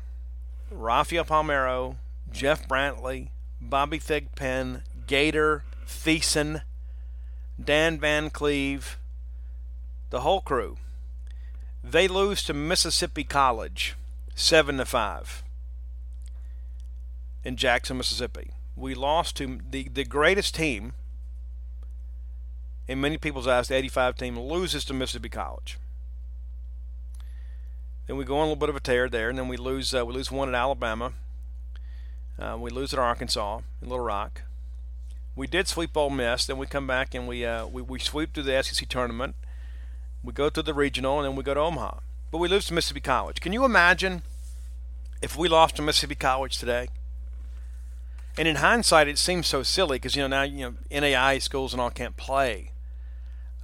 Rafael Palmeiro, Jeff Brantley, Bobby Thigpen, Gator, Thiessen, Dan Van Cleve, the whole crew. They lose to Mississippi College, seven to five, in Jackson, Mississippi. We lost to the, the greatest team in many people's eyes, the 85 team loses to Mississippi College. Then we go on a little bit of a tear there, and then we lose uh, we lose one at Alabama. Uh, we lose at Arkansas in Little Rock. We did sweep Ole Miss. Then we come back and we uh, we, we sweep through the SEC tournament. We go to the regional, and then we go to Omaha. But we lose to Mississippi College. Can you imagine if we lost to Mississippi College today? And in hindsight, it seems so silly because you know now you know NAI schools and all can't play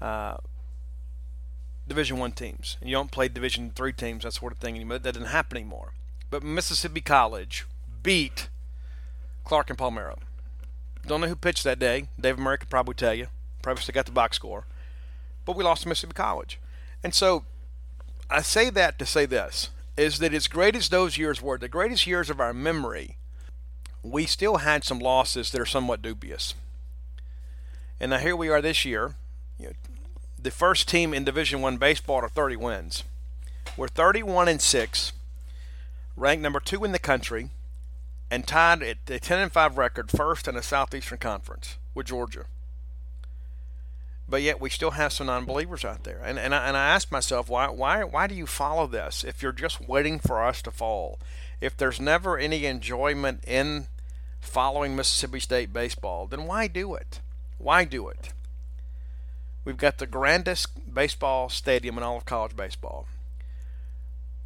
uh, Division One teams, and you don't play Division Three teams, that sort of thing anymore. That doesn't happen anymore. But Mississippi College beat Clark and Palmeiro. Don't know who pitched that day. David Murray could probably tell you. Probably still got the box score. But we lost to Mississippi College. And so I say that to say this is that as great as those years were, the greatest years of our memory, we still had some losses that are somewhat dubious. And now here we are this year, you know, the first team in Division One baseball are 30 wins. We're 31 and six, ranked number two in the country, and tied at a 10 and five record, first in the Southeastern Conference with Georgia. But yet we still have some non-believers out there, and and I, and I ask myself why why why do you follow this if you're just waiting for us to fall? If there's never any enjoyment in following Mississippi State baseball, then why do it? Why do it? We've got the grandest baseball stadium in all of college baseball.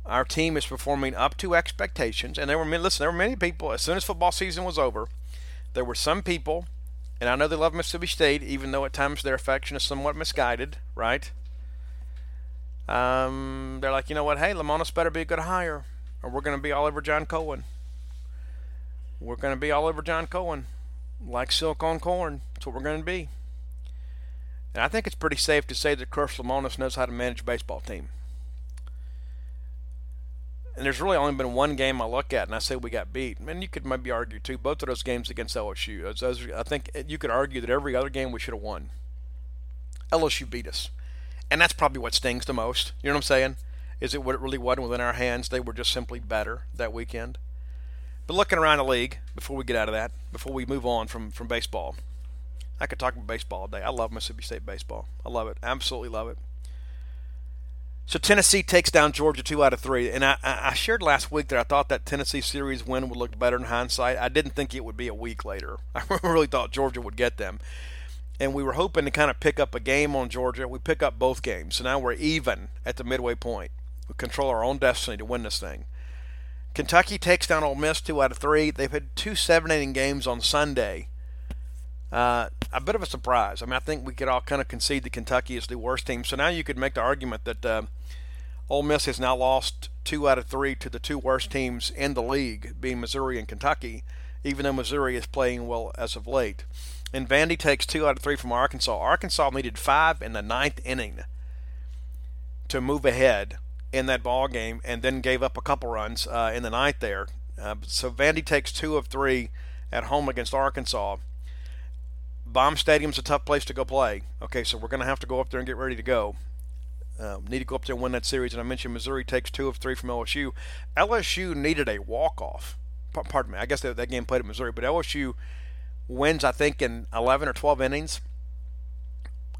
Our team is performing up to expectations, and there were listen. There were many people. As soon as football season was over, there were some people, and I know they love Mississippi State, even though at times their affection is somewhat misguided. Right? Um, they're like, you know what? Hey, Lemonis better be a good hire, or we're going to be all over John Cohen. We're going to be all over John Cohen, like silk on corn. That's what we're going to be. And I think it's pretty safe to say that Chris Lemonis knows how to manage a baseball team. And there's really only been one game I look at, and I say we got beat. And you could maybe argue too. Both of those games against LSU, I think eh, you could argue that every other game we should have won. LSU beat us, and that's probably what stings the most. You know what I'm saying? Is it what it really wasn't within our hands? They were just simply better that weekend. But looking around the league, before we get out of that, before we move on from from baseball, I could talk about baseball all day. I love Mississippi State baseball. I love it. Absolutely love it. So Tennessee takes down Georgia two out of three, and I, I shared last week that I thought that Tennessee series win would look better in hindsight. I didn't think it would be a week later. I really thought Georgia would get them, and we were hoping to kind of pick up a game on Georgia. We pick up both games, so now we're even at the midway point. We control our own destiny to win this thing. Kentucky takes down Ole Miss two out of three. They've had two seven inning games on Sunday uh, a bit of a surprise. I mean, I think we could all kind of concede that Kentucky is the worst team. So now you could make the argument that uh, Ole Miss has now lost two out of three to the two worst teams in the league, being Missouri and Kentucky, even though Missouri is playing well as of late. And Vandy takes two out of three from Arkansas. Arkansas needed five in the ninth inning to move ahead in that ball game, and then gave up a couple runs uh, in the ninth there. Uh, so Vandy takes two of three at home against Arkansas. Baum Stadium's a tough place to go play. Okay, so we're going to have to go up there and get ready to go. Um, need to go up there and win that series. And I mentioned Missouri takes two of three from LSU. LSU needed a walk off. P- pardon me. I guess that, that game played at Missouri, but LSU wins, I think, in 11 or 12 innings.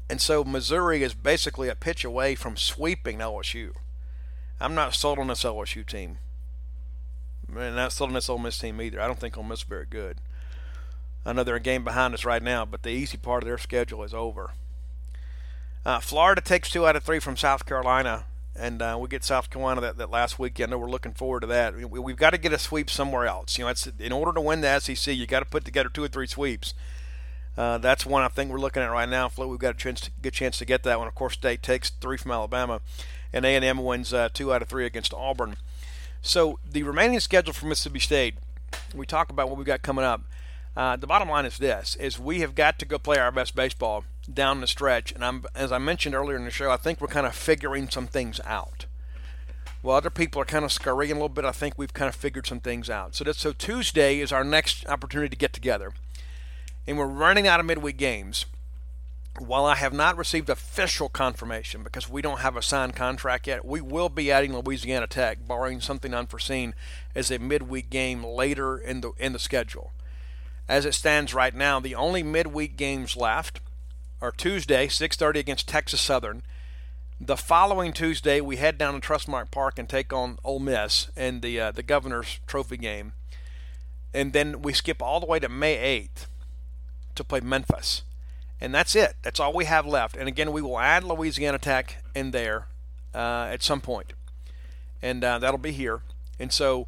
And so Missouri is basically a pitch away from sweeping LSU. I'm not sold on this LSU team. And not sold on this Ole Miss team either. I don't think Ole Miss is very good. I know they're a game behind us right now, but the easy part of their schedule is over. Uh, Florida takes two out of three from South Carolina, and uh, we get South Carolina that, that last weekend. And we're looking forward to that. We, have got to get a sweep somewhere else. You know, in order to win the SEC, you got to put together two or three sweeps. Uh, that's one I think we're looking at right now. We've got a chance to, good chance to get that one. Of course, State takes three from Alabama, and A&M wins uh, two out of three against Auburn. So the remaining schedule for Mississippi State, we talk about what we've got coming up. Uh, the bottom line is this: is we have got to go play our best baseball down the stretch. And I'm, as I mentioned earlier in the show, I think we're kind of figuring some things out. While other people are kind of scurrying a little bit, I think we've kind of figured some things out. So, that, so Tuesday is our next opportunity to get together. And we're running out of midweek games. While I have not received official confirmation because we don't have a signed contract yet, we will be adding Louisiana Tech, barring something unforeseen, as a midweek game later in the in the schedule. As it stands right now, the only midweek games left are Tuesday, 6:30 against Texas Southern. The following Tuesday, we head down to Trustmark Park and take on Ole Miss in the uh, the Governor's Trophy game, and then we skip all the way to May 8th to play Memphis, and that's it. That's all we have left. And again, we will add Louisiana Tech in there uh, at some point, and uh, that'll be here. And so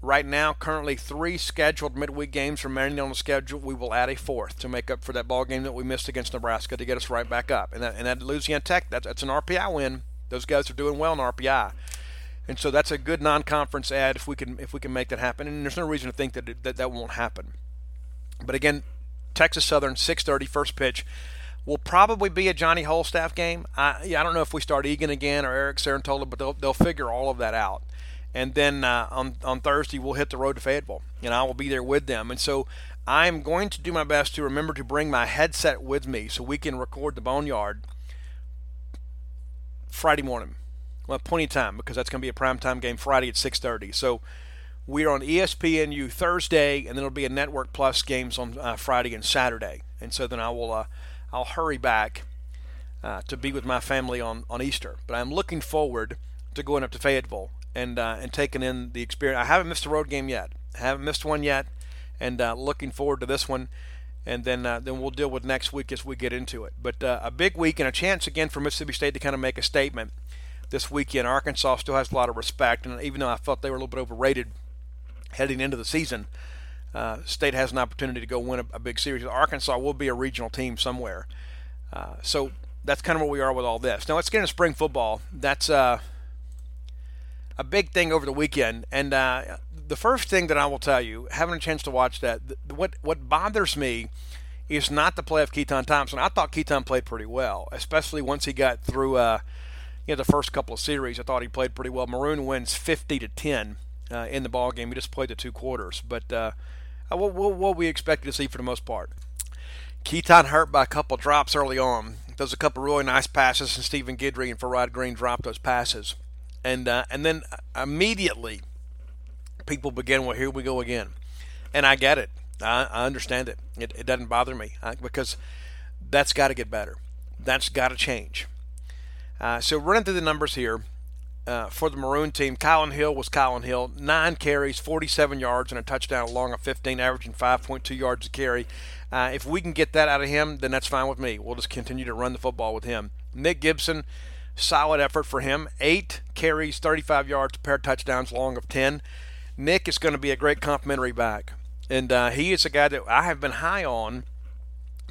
Right now, currently three scheduled midweek games remaining on the schedule. We will add a fourth to make up for that ball game that we missed against Nebraska to get us right back up. And that, and that Louisiana Tech, that's, that's an RPI win. Those guys are doing well in RPI, and so that's a good non-conference ad if we can if we can make that happen. And there's no reason to think that it, that, that won't happen. But again, Texas Southern 6:30 first pitch will probably be a Johnny Holstaff game. I, yeah, I don't know if we start Egan again or Eric Cerantola, but they'll, they'll figure all of that out and then uh, on on Thursday we'll hit the road to Fayetteville, and I will be there with them. And so I'm going to do my best to remember to bring my headset with me so we can record the Boneyard Friday morning. Well, plenty of time because that's going to be a prime time game Friday at 6:30. So we're on ESPNU Thursday, and then it'll be a Network Plus games on uh, Friday and Saturday. And so then I will uh, I'll hurry back uh, to be with my family on on Easter. But I'm looking forward to going up to Fayetteville and uh, and taking in the experience. I haven't missed a road game yet. I haven't missed one yet, and uh, looking forward to this one. And then uh, then we'll deal with next week as we get into it. But uh, a big week and a chance again for Mississippi State to kind of make a statement this weekend. Arkansas still has a lot of respect, and even though I felt they were a little bit overrated heading into the season, uh, State has an opportunity to go win a, a, big series. Arkansas will be a regional team somewhere. Uh, so that's kind of where we are with all this. Now let's get into spring football. That's a big thing over the weekend. And uh, the first thing that I will tell you, having a chance to watch that, what what bothers me is not the play of Keytaon Thompson. I thought Keytaon played pretty well, especially once he got through. Uh, you know, the first couple of series, I thought he played pretty well. Maroon wins 50 to 10 uh, in the ball game. He just played the two quarters, but uh, uh what, what, what we expected to see for the most part. Keytaon hurt by a couple drops early on. There's a couple really nice passes, and Stephen Guidry and Farrod Green dropped those passes and uh, and then immediately people begin. Well, here we go again, and I get it. I, I understand it. it. It doesn't bother me uh, because that's got to get better. That's got to change. Uh, so running through the numbers here. Uh, for the Maroon team, Kylin Hill was Kylin Hill. Nine carries, 47 yards, and a touchdown along a 15, averaging 5.2 yards a carry. Uh, if we can get that out of him, then that's fine with me. We'll just continue to run the football with him. Nick Gibson, Solid effort for him. Eight carries, 35 yards, a pair of touchdowns, long of 10. Nick is going to be a great complimentary back. And uh, he is a guy that I have been high on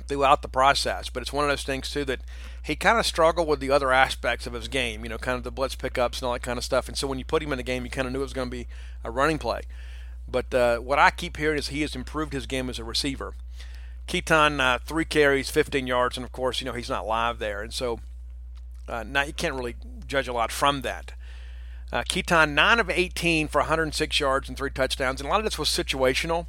throughout the process. But it's one of those things, too, that he kind of struggled with the other aspects of his game, you know, kind of the blitz pickups and all that kind of stuff. And so when you put him in the game, you kind of knew it was going to be a running play. But uh, what I keep hearing is he has improved his game as a receiver. Keytaon, uh, three carries, 15 yards, and of course, you know, he's not live there. And so uh, you can't really judge a lot from that. Uh, Keytaon, 9 of 18 for 106 yards and three touchdowns. And a lot of this was situational.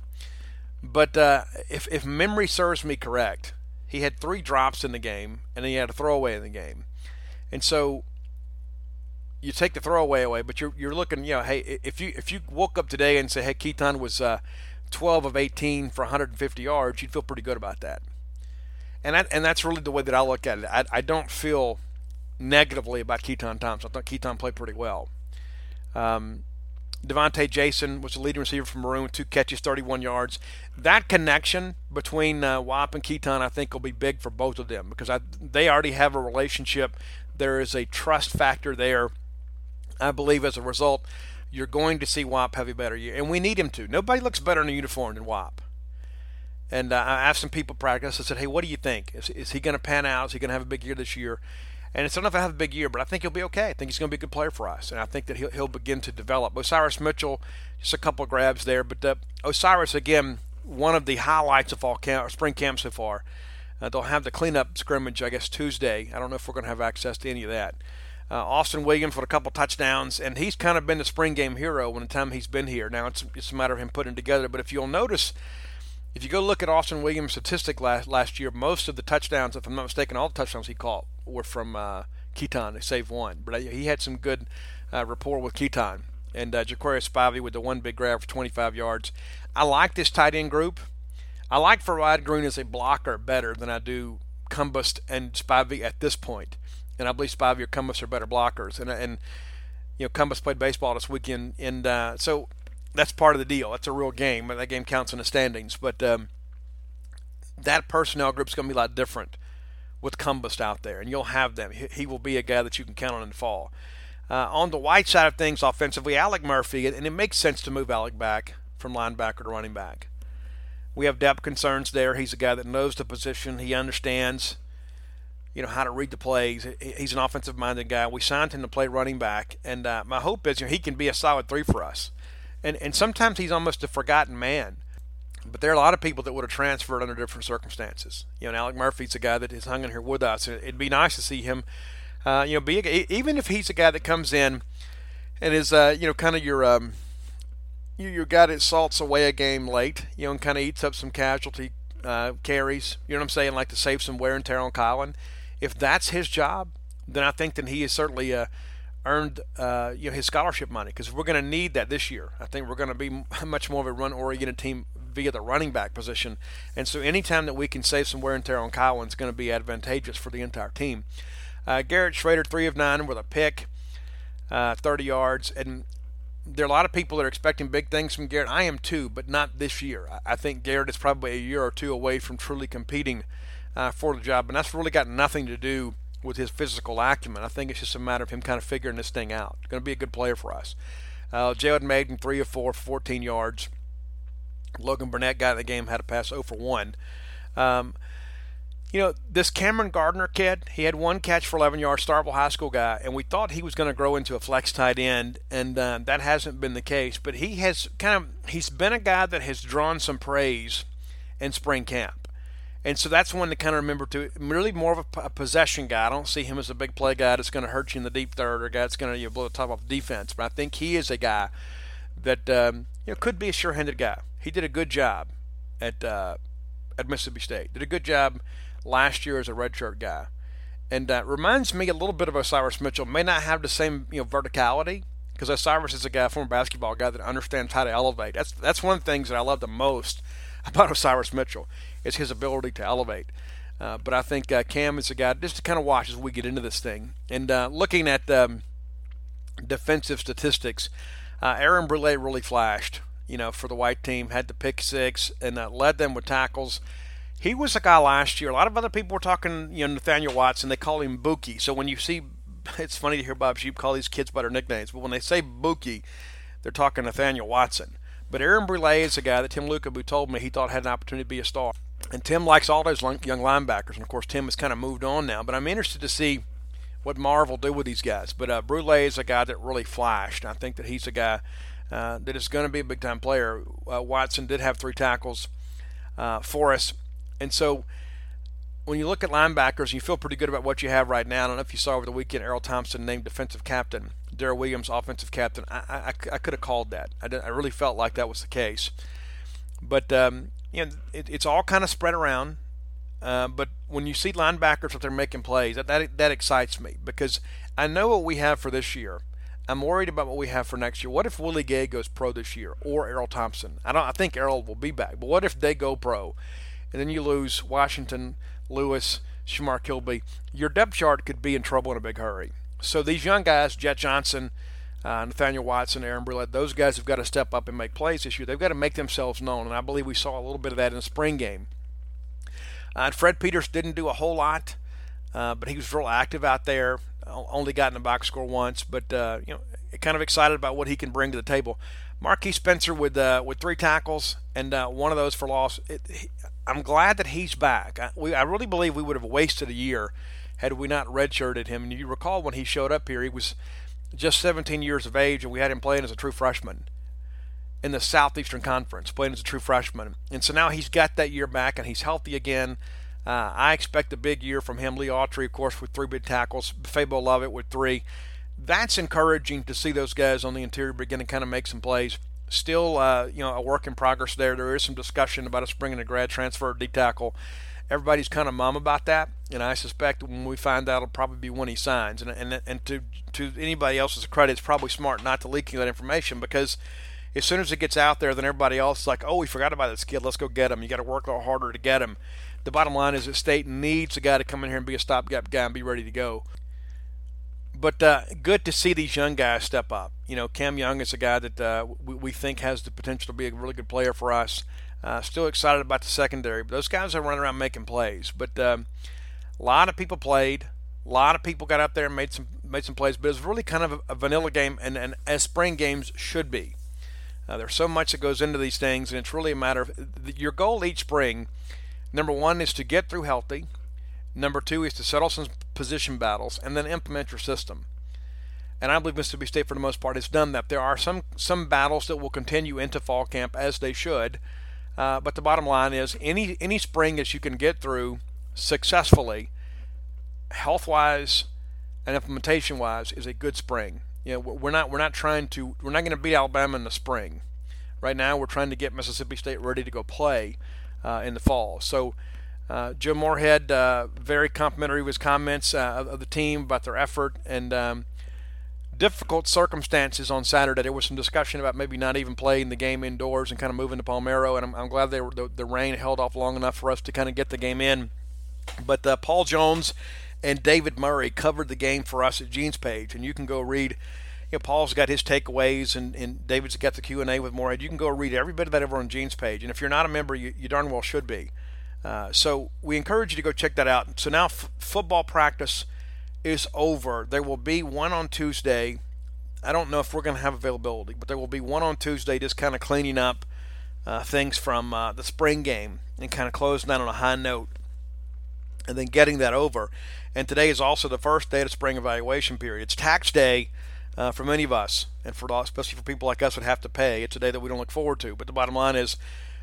But uh, if, if memory serves me correct, he had three drops in the game, and he had a throwaway in the game. And so you take the throwaway away, but you're, you're looking, you know, hey, if you if you woke up today and say, hey, Keytaon was uh, 12 of 18 for 150 yards, you'd feel pretty good about that. And that, and that's really the way that I look at it. I, I don't feel negatively about Keytaon Thompson. I thought Keytaon played pretty well. Um, Devontae Jason was the leading receiver for Maroon, two catches, 31 yards. That connection between uh, Whop and Keytaon, I think, will be big for both of them because I, they already have a relationship. There is a trust factor there. I believe as a result, you're going to see Wap have a better year, and we need him to. Nobody looks better in a uniform than Wap. And uh, I asked some people practice. I said, "Hey, what do you think? Is, is he going to pan out? Is he going to have a big year this year?" And it's if I have a big year, but I think he'll be okay. I think he's going to be a good player for us, and I think that he'll, he'll begin to develop. Osiris Mitchell, just a couple of grabs there, but uh, Osiris again, one of the highlights of fall camp, spring camp so far. Uh, they'll have the cleanup scrimmage, I guess, Tuesday. I don't know if we're going to have access to any of that. Uh, Austin Williams with a couple touchdowns, and he's kind of been the spring game hero when the time he's been here. Now it's, it's a matter of him putting together, but if you'll notice, if you go look at Austin Williams' statistic last last year, most of the touchdowns, if I'm not mistaken, all the touchdowns he caught were from uh, Keytaon. They saved one, but he had some good uh, rapport with Keytaon. And uh, Jaquarius Spivey with the one big grab for 25 yards. I like this tight end group. I like Farrod Green as a blocker better than I do Cumbest and Spivey at this point. and I believe Spivey or Cumbest are better blockers. And and you know Cumbest played baseball this weekend, and uh, so that's part of the deal. That's a real game. That game counts in the standings, but um, that personnel group is going to be a lot different with Cumbest out there, and you'll have them. He, he will be a guy that you can count on in the fall. Uh, on the white side of things, offensively, Alec Murphy, and it makes sense to move Alec back from linebacker to running back. We have depth concerns there. He's a guy that knows the position. He understands you know how to read the plays. He's an offensive-minded guy. We signed him to play running back, and uh, my hope is you know, he can be a solid three for us. And and sometimes he's almost a forgotten man, but there are a lot of people that would have transferred under different circumstances. You know, Alec Murphy's a guy that is hung in here with us. It'd be nice to see him, uh, you know, be a, even if he's a guy that comes in and is uh, you know kind of your um, you your guy that salts away a game late, you know, and kind of eats up some casualty uh, carries. You know what I'm saying? Like to save some wear and tear on Kylin. if that's his job, then I think that he has certainly uh, earned uh, you know his scholarship money because we're going to need that this year. I think we're going to be much more of a run-oriented team via the running back position, and so anytime that we can save some wear and tear on Kyle is going to be advantageous for the entire team. Uh, Garrett Schrader, three of nine with a pick, uh, 30 yards, and there are a lot of people that are expecting big things from Garrett. I am too, but not this year. I think Garrett is probably a year or two away from truly competing uh, for the job, and that's really got nothing to do with his physical acumen. I think it's just a matter of him kind of figuring this thing out. Going to be a good player for us. Uh, Jared Maiden, 3 of 4, 14 yards. Logan Burnett got in the game, had a pass 0 for 1. Um, you know, this Cameron Gardner kid, he had one catch for 11 yards, Starkville High School guy, and we thought he was going to grow into a flex tight end, and uh, that hasn't been the case. But he has kind of, he's been a guy that has drawn some praise in spring camp. And so that's one to kind of remember to really more of a, a, possession guy. I don't see him as a big play guy that's going to hurt you in the deep third or a guy that's going to you know, blow the top off defense. But I think he is a guy that um, you know could be a sure-handed guy. He did a good job at uh, at Mississippi State. Did a good job last year as a redshirt guy, and uh, reminds me a little bit of Osiris Mitchell. May not have the same you know verticality because Osiris is a guy, former basketball guy that understands how to elevate. That's that's one of the things that I love the most about Osiris Mitchell is his ability to elevate. Uh, but I think uh, Cam is a guy just to kind of watch as we get into this thing. And uh, looking at um, defensive statistics, uh, Aaron Brule really flashed. You know, for the white team, had the pick six and uh, led them with tackles. He was a guy last year. A lot of other people were talking. You know, Nathaniel Watson. They call him Buki. So when you see, it's funny to hear Bob Shoop call these kids by their nicknames. But when they say Buki, they're talking Nathaniel Watson. But Aaron Brule is a guy that Tem Lukabu told me he thought had an opportunity to be a star. And Tim likes all those young linebackers. And of course, Tim has kind of moved on now. But I'm interested to see what Marv will do with these guys. But uh, Brule is a guy that really flashed. I think that he's a guy uh, that is going to be a big time player. Uh, Watson did have three tackles uh, for us. And so when you look at linebackers, you feel pretty good about what you have right now. I don't know if you saw over the weekend, Erroll Thompson named defensive captain, Daryl Williams offensive captain. I, I, I could have called that. I, I, really felt like that was the case. But um, you know, it, it's all kind of spread around. Uh, but when you see linebackers up there making plays, that, that that excites me because I know what we have for this year. I'm worried about what we have for next year. What if Willie Gay goes pro this year, or Erroll Thompson? I don't. I think Erroll will be back, but what if they go pro, and then you lose Washington, Lewis, Shamar Kilby? Your depth chart could be in trouble in a big hurry. So these young guys, Jett Johnson, uh, Nathaniel Watson, Aaron Brulette, those guys have got to step up and make plays this year. They've got to make themselves known, and I believe we saw a little bit of that in the spring game. Uh, Fred Peters didn't do a whole lot, uh, but he was real active out there. Only gotten a box score once, but uh, you know, kind of excited about what he can bring to the table. Marquis Spencer with uh, with three tackles and uh, one of those for loss. It, he, I'm glad that he's back. I, we, I really believe we would have wasted a year had we not redshirted him. And you recall when he showed up here, he was just 17 years of age, and we had him playing as a true freshman in the Southeastern Conference, playing as a true freshman. And so now he's got that year back, and he's healthy again. Uh, I expect a big year from him. Lee Autry, of course, with three big tackles. Fabo Lovett with three. That's encouraging to see those guys on the interior begin to kind of make some plays. Still, uh, you know, a work in progress there. There is some discussion about us bringing a grad transfer D tackle everybody's kind of mum about that, and I suspect when we find out, it'll probably be when he signs. And and and to to anybody else's credit, it's probably smart not to leak that information because as soon as it gets out there, then everybody else is like, oh, we forgot about this kid. Let's go get him. You got to work a little harder to get him. The bottom line is that State needs a guy to come in here and be a stopgap guy and be ready to go. But uh, good to see these young guys step up. You know, Cam Young is a guy that uh, we, we think has the potential to be a really good player for us. Uh, still excited about the secondary. But those guys are running around making plays. But um, a lot of people played. A lot of people got up there and made some made some plays. But it was really kind of a, a vanilla game, and, and as spring games should be. Uh, there's so much that goes into these things, and it's really a matter of your goal each spring. Number one is to get through healthy. Number two is to settle some position battles, and then implement your system. And I believe Mississippi State, for the most part, has done that. There are some some battles that will continue into fall camp as they should. Uh, but the bottom line is any any spring that you can get through successfully, health wise and implementation wise, is a good spring. You know, we're not we're not trying to we're not going to beat Alabama in the spring. Right now, we're trying to get Mississippi State ready to go play uh, in the fall. So. Uh, Joe Moorhead, uh, very complimentary of his comments uh, of the team about their effort, and um, difficult circumstances on Saturday. There was some discussion about maybe not even playing the game indoors and kind of moving to Palmeiro, and I'm, I'm glad were, the, the, rain held off long enough for us to kind of get the game in. But uh, Paul Jones and David Murray covered the game for us at Gene's page, and you can go read. You know, Paul's got his takeaways, and, and David's got the Q and A with Moorhead. You can go read every bit of that over on Gene's page, and if you're not a member, you, you darn well should be. Uh, so we encourage you to go check that out. So now f- football practice is over. There will be one on Tuesday. I don't know if we're going to have availability, but there will be one on Tuesday just kind of cleaning up uh, things from uh, the spring game and kind of closing down on a high note and then getting that over. And today is also the first day of spring evaluation period. It's tax day uh, for many of us, and for especially for people like us that have to pay. It's a day that we don't look forward to. But the bottom line is,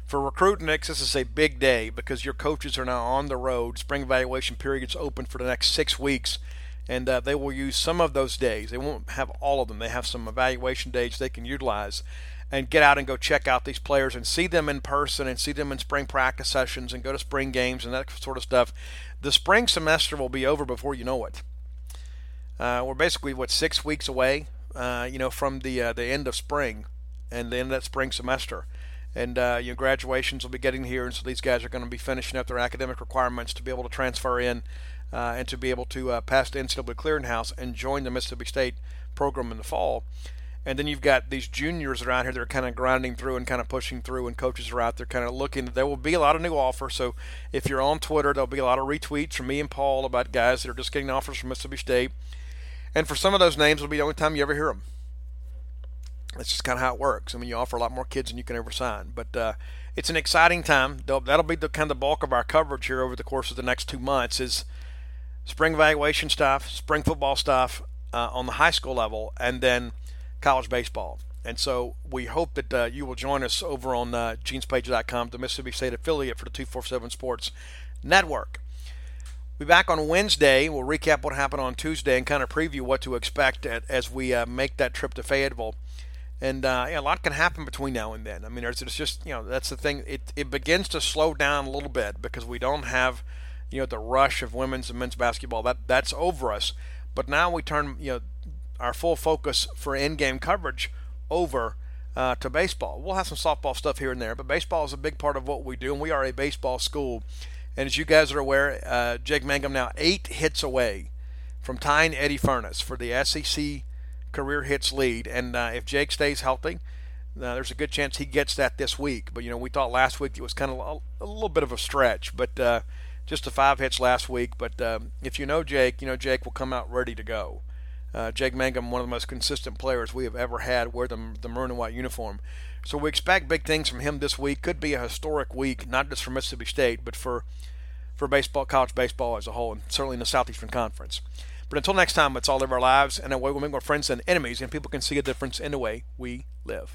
for recruiting this is a big day because your coaches are now on the road. Spring evaluation period is open for the next six weeks and uh, they will use some of those days. They won't have all of them. They have some evaluation days they can utilize and get out and go check out these players and see them in person and see them in spring practice sessions and go to spring games and that sort of stuff. The spring semester will be over before you know it. Uh, we're basically what six weeks away, uh, you know, from the uh, the end of spring and the end of that spring semester. And uh, you know, graduations will be getting here, and so these guys are going to be finishing up their academic requirements to be able to transfer in uh, and to be able to uh, pass the NCAA clearinghouse and join the Mississippi State program in the fall. And then you've got these juniors around here that are kind of grinding through and kind of pushing through, and coaches are out there kind of looking. There will be a lot of new offers. So if you're on Twitter, there'll be a lot of retweets from me and Paul about guys that are just getting offers from Mississippi State. And for some of those names, it'll be the only time you ever hear them. That's just kind of how it works. I mean, you offer a lot more kids than you can ever sign. But uh, it's an exciting time. That'll be the kind of bulk of our coverage here over the course of the next two months. Is spring evaluation stuff, spring football stuff uh, on the high school level, and then college baseball. And so we hope that uh, you will join us over on uh, genespage.com, the Mississippi State affiliate for the 247 Sports Network. We'll be back on Wednesday. We'll recap what happened on Tuesday and kind of preview what to expect at, as we uh, make that trip to Fayetteville. And uh, yeah, a lot can happen between now and then. I mean, it's just, you know, that's the thing. It, it begins to slow down a little bit because we don't have – you know the rush of women's and men's basketball that that's over us. But now we turn you know our full focus for in-game coverage over uh, to baseball. We'll have some softball stuff here and there, but baseball is a big part of what we do, and we are a baseball school. And as you guys are aware, uh, Jake Mangum now eight hits away from tying Eddy Furniss for the SEC career hits lead. And uh, if Jake stays healthy, uh, there's a good chance he gets that this week. But you know, we thought last week it was kind of a, a little bit of a stretch, but uh, just the five hits last week. But um, if you know Jake, you know Jake will come out ready to go. Uh, Jake Mangum, one of the most consistent players we have ever had, wear the, the maroon and white uniform. So we expect big things from him this week. Could be a historic week, not just for Mississippi State, but for for baseball, college baseball as a whole, and certainly in the Southeastern Conference. But until next time, it's all of our lives and a way we make more friends and enemies, and people can see a difference in the way we live.